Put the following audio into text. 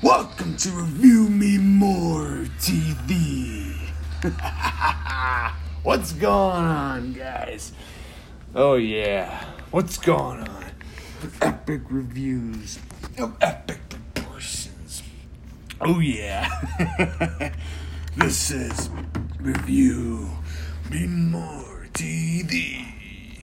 Welcome to Review Me More TV. What's going on, guys? Oh, yeah. What's going on? Epic reviews of epic proportions. Oh, yeah. this is Review Me More TV.